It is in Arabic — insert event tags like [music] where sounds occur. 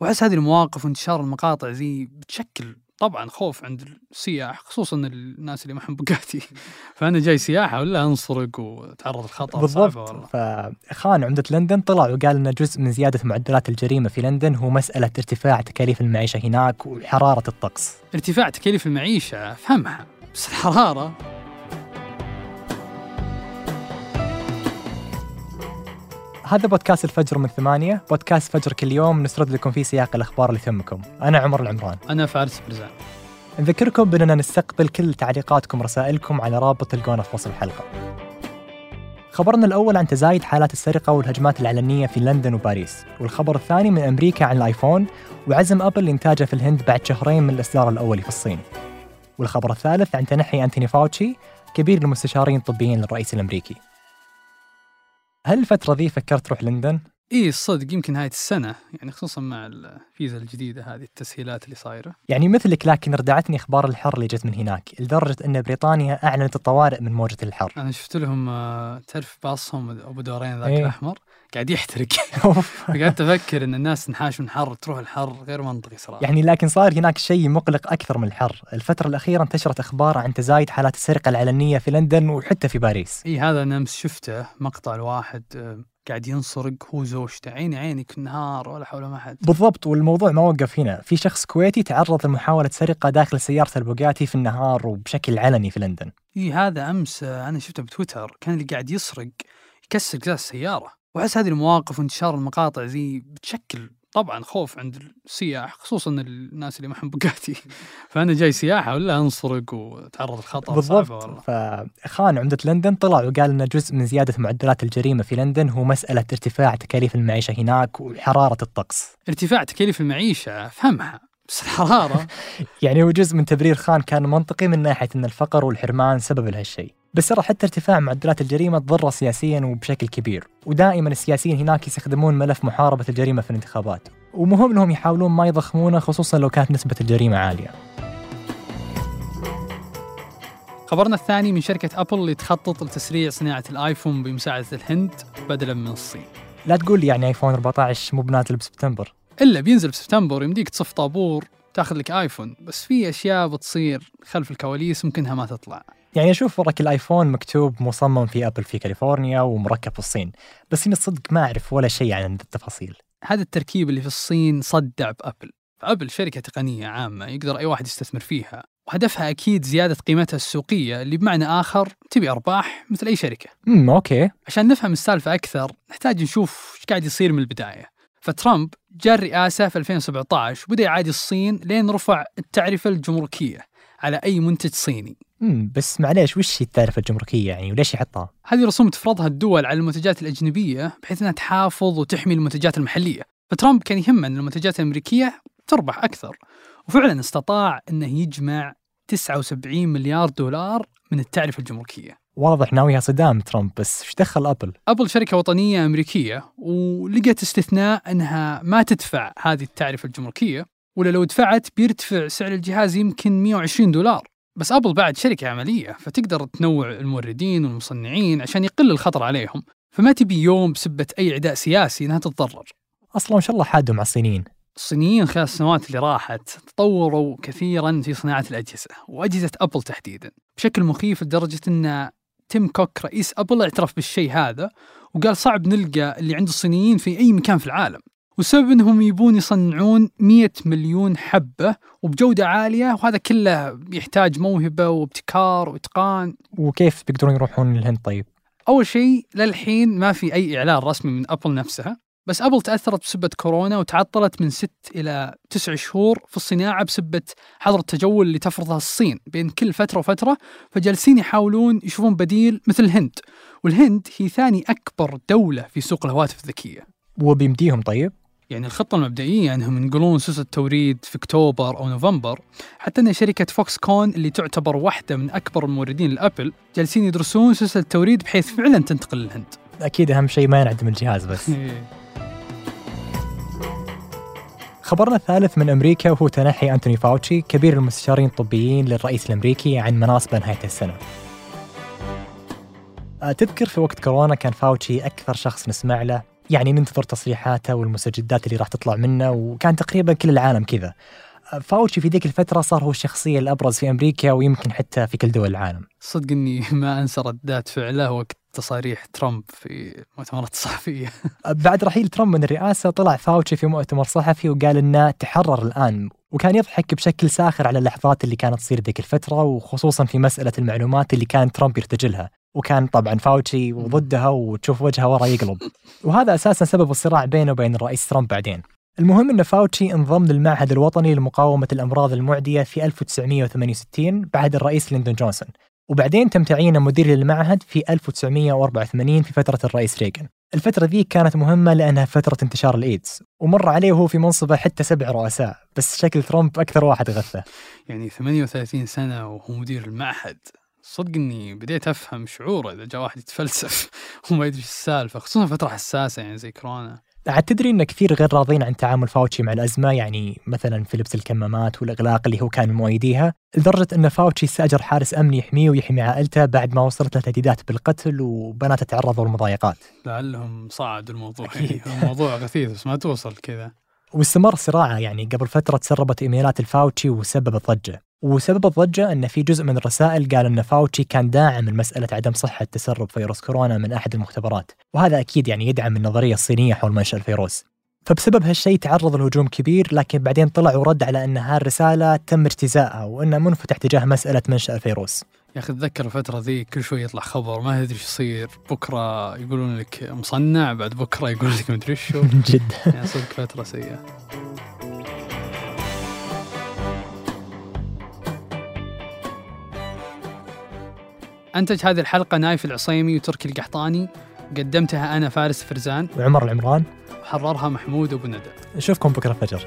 وأحس هذه المواقف وانتشار المقاطع ذي بتشكل طبعا خوف عند السياح خصوصا الناس اللي معهم بوجاتي [laughs] فأنا جاي سياحه ولا انسرق وتعرض للخطر بالضبط. والله. فخان عمدة لندن طلع وقال ان جزء من زيادة معدلات الجريمة في لندن هو مسألة ارتفاع تكاليف المعيشة هناك وحرارة الطقس. ارتفاع تكاليف المعيشة افهمها بس الحرارة هذا بودكاست الفجر من ثمانية. بودكاست فجر كل يوم. نسرد لكم فيه سياق الأخبار اللي تهمكم أنا عمر العمران. أنا فارس برزان نذكركم بأننا نستقبل كل تعليقاتكم ورسائلكم على رابط تلقونه في وصف الحلقة. خبرنا الأول عن تزايد حالات السرقة والهجمات العلنية في لندن وباريس. والخبر الثاني من أمريكا عن الآيفون وعزم أبل لإنتاجه في الهند بعد شهرين من الإصدار الأولي في الصين. والخبر الثالث عن تنحي أنتوني فاوتشي كبير المستشارين الطبيين للرئيس الأمريكي. هل الفترة ذي فكرت تروح لندن؟ إي الصدق يمكن نهايه السنة يعني خصوصا مع الفيزا الجديدة هذه التسهيلات اللي صايرة. يعني مثلك لكن ردعتني إخبار الحر اللي جت من هناك لدرجة أن بريطانيا أعلنت الطوارئ من موجة الحر. أنا شفت لهم آه، تعرف باصهم أبو دورين ذاك إيه. الأحمر قاعد يحترق. [laughs] فقعدت [laughs] أفكر إن الناس تنحاش من حر تروح الحر غير منطقي صراحة. يعني لكن صار هناك شيء مقلق أكثر من الحر. الفترة الأخيرة انتشرت أخبار عن تزايد حالات السرقة العلنية في لندن وحتى في باريس. إي هذا أنا أمس شفته مقطع الواحد آه، قاعد ينسرق هو زوجته. عيني عينك نهار ولا حول ما حد. بالضبط والموضوع ما وقف هنا. في شخص كويتي تعرض لمحاولة سرقة داخل سيارة البوغاتي في النهار وبشكل علني في لندن. إي هذا أمس أنا شفته بتويتر. كان اللي قاعد يسرق يكسر قزاز السياره وأحس هذه المواقف وانتشار المقاطع ذي بتشكل طبعا خوف عند السياح خصوصا الناس اللي معهم بوجاتي [laughs] فأنا جاي سياحة ولا أنسرق وتعرض للخطر صعبة بالضبط. والله. فخان عمدة لندن طلع وقال ان جزء من زيادة معدلات الجريمة في لندن هو مسألة ارتفاع تكاليف المعيشة هناك وحرارة الطقس. ارتفاع تكاليف المعيشة أفهمها. بس الحراره [laughs] يعني هو جزء من تبرير خان كان منطقي من ناحية إن الفقر والحرمان سبب لهالشيء. بس ترى حتى ارتفاع معدلات الجريمة تضره سياسيا وبشكل كبير. ودائما السياسيين هناك يستخدمون ملف محاربة الجريمة في الانتخابات. ومهم إنهم يحاولون ما يضخمونه خصوصا لو كانت نسبة الجريمة عالية. خبرنا الثاني من شركة أبل اللي تخطط لتسريع صناعة الآيفون بمساعدة الهند بدلا من الصين. لا تقول لي يعني آيفون 14 مو بنازل بسبتمبر. إلا بينزل بسبتمبر يمديك تصف طابور تاخذ لك آيفون. بس في أشياء بتصير خلف الكواليس ممكنها ما تطلع. يعني أشوف وراك الآيفون مكتوب مصمم في أبل في كاليفورنيا ومركب في الصين. بس اني الصدق ما أعرف ولا شيء عن التفاصيل. هذا التركيب اللي في الصين صدع بأبل. فابل شركة تقنية عامة يقدر أي واحد يستثمر فيها. وهدفها أكيد زيادة قيمتها السوقية اللي بمعنى آخر تبي أرباح مثل أي شركة. امم أوكي. عشان نفهم السالفة أكثر نحتاج نشوف إيش قاعد يصير من البداية. فترامب جاء الرئاسه في 2017 وبدا يعادي الصين لين رفع التعرفة الجمركية على أي منتج صيني. بس معليش وش هي التعرفة الجمركية يعني وليش يحطها؟ هذه رسوم تفرضها الدول على المنتجات الأجنبية بحيث أنها تحافظ وتحمي المنتجات المحلية. فترامب كان يهمه أن المنتجات الأمريكية تربح أكثر وفعلا استطاع أنه يجمع 79 مليار دولار من التعرفة الجمركية. واضح ناويها صدام ترامب بس إيش دخل أبل؟ أبل شركة وطنية أمريكية ولقت استثناء أنها ما تدفع هذه التعرفة الجمركية ولا لو دفعت بيرتفع سعر الجهاز يمكن 120 دولار. بس أبل بعد شركة عملية فتقدر تنوع الموردين والمصنعين عشان يقل الخطر عليهم. فما تبي يوم بسبة أي عداء سياسي أنها تتضرر. أصلا ما شاء الله حادوا مع الصينيين. الصينيين خلال السنوات اللي راحت تطوروا كثيرا في صناعة الأجهزة وأجهزة أبل تحديدا بشكل مخيف لدرجة أن تيم كوك رئيس أبل اعترف بالشيء هذا وقال صعب نلقى اللي عند الصينيين في أي مكان في العالم. والسبب إنهم يبون يصنعون 100 مليون حبة وبجودة عالية وهذا كله يحتاج موهبة وابتكار وإتقان. وكيف بيقدرون يروحون للهند طيب؟ أول شيء للحين ما في أي إعلان رسمي من أبل نفسها. بس أبل تأثرت بسبة كورونا وتعطلت من ست إلى تسع شهور في الصناعة بسبة حظر التجول اللي تفرضها الصين بين كل فترة وفترة فجالسين يحاولون يشوفون بديل مثل الهند والهند هي ثاني أكبر دولة في سوق الهواتف الذكية. وبيمديهم طيب؟ يعني الخطة المبدئية أنهم ينقلون سلاسل التوريد في أكتوبر أو نوفمبر حتى أن شركة فوكس كون اللي تعتبر واحدة من أكبر الموردين لأبل جالسين يدرسون سلاسل التوريد بحيث فعلا تنتقل للهند. أكيد أهم شيء ما ينعدم الجهاز بس. [laughs] خبرنا الثالث من أمريكا وهو تنحي أنتوني فاوتشي كبير المستشارين الطبيين للرئيس الأمريكي عن مناصبه نهاية السنة. أه، تذكر في وقت كورونا كان فاوتشي أكثر شخص نسمع له يعني ننتظر تصريحاته والمستجدات اللي راح تطلع منه وكان تقريبا كل العالم كذا فاوتشي في ذيك الفترة صار هو الشخصية الأبرز في أمريكا ويمكن حتى في كل دول العالم صدق إني [laughs] ما أنسى ردات فعله وقت تصاريح ترامب في مؤتمرات صحفية [laughs] بعد رحيل ترامب من الرئاسة طلع فاوتشي في مؤتمر صحفي وقال إنه تحرر الآن وكان يضحك بشكل ساخر على اللحظات اللي كانت تصير ذيك الفترة وخصوصا في مسألة المعلومات اللي كان ترامب يرتجلها. وكان طبعا فاوتشي وضدها وتشوف وجهه ورا يقلب. وهذا أساسا سبب الصراع بينه وبين الرئيس ترامب بعدين. المهم أن فاوتشي انضم للمعهد الوطني لمقاومة الأمراض المعدية في 1968 بعد الرئيس ليندون جونسون. وبعدين تم تعيينه مدير للمعهد في 1984 في فترة الرئيس ريغن الفترة ذي كانت مهمة لأنها فترة انتشار الإيدز ومر عليه وهو في منصبه حتى سبع رؤساء بس شكل ترامب أكثر واحد غثة. يعني 38 سنة وهو مدير المعهد. صدق إني بديت أفهم شعوره إذا جاء واحد يتفلسف [laughs] وما يدري السالفة خصوصا فتره حساسة يعني زي كورونا. عاد تدري إن كثير غير راضين عن تعامل فاوتشي مع الأزمة؟ يعني مثلا في لبس الكمامات والإغلاق اللي هو كان مؤيديها. لدرجة إن فاوتشي استأجر حارس امني يحميه ويحمي عائلته بعد ما وصلت له تهديدات بالقتل وبناته تعرضوا للمضايقات. لعلهم صعدوا الموضوع. يعني [laughs] الموضوع غثيث بس ما توصل كذا. واستمر صراعه يعني قبل فترة تسربت إيميلات الفاوتشي وسببت ضجة. وسبب الضجة أن في جزء من الرسائل قال أن فاوتشي كان داعم لمسألة عدم صحة تسرب فيروس كورونا من أحد المختبرات وهذا أكيد يعني يدعم النظرية الصينية حول منشأ الفيروس. فبسبب هالشيء تعرض لهجوم كبير لكن بعدين طلع ورد على أن هالرسالة تم اجتزائها وأنه منفتح تجاه مسألة منشأ الفيروس. يا أخي اتذكر الفترة ذي كل شوي يطلع خبر ما تدري إيش يصير. بكرة يقولون لك مصنع بعد بكرة يقول لك مدري شو [laughs] جد. يعني صدق فترة سيئة. أنتج هذه الحلقة نايف العصيمي وتركي القحطاني. قدمتها أنا فارس فرزان. وعمر العمران. وحررها محمود أبو ندى. نشوفكم بكرة فجر.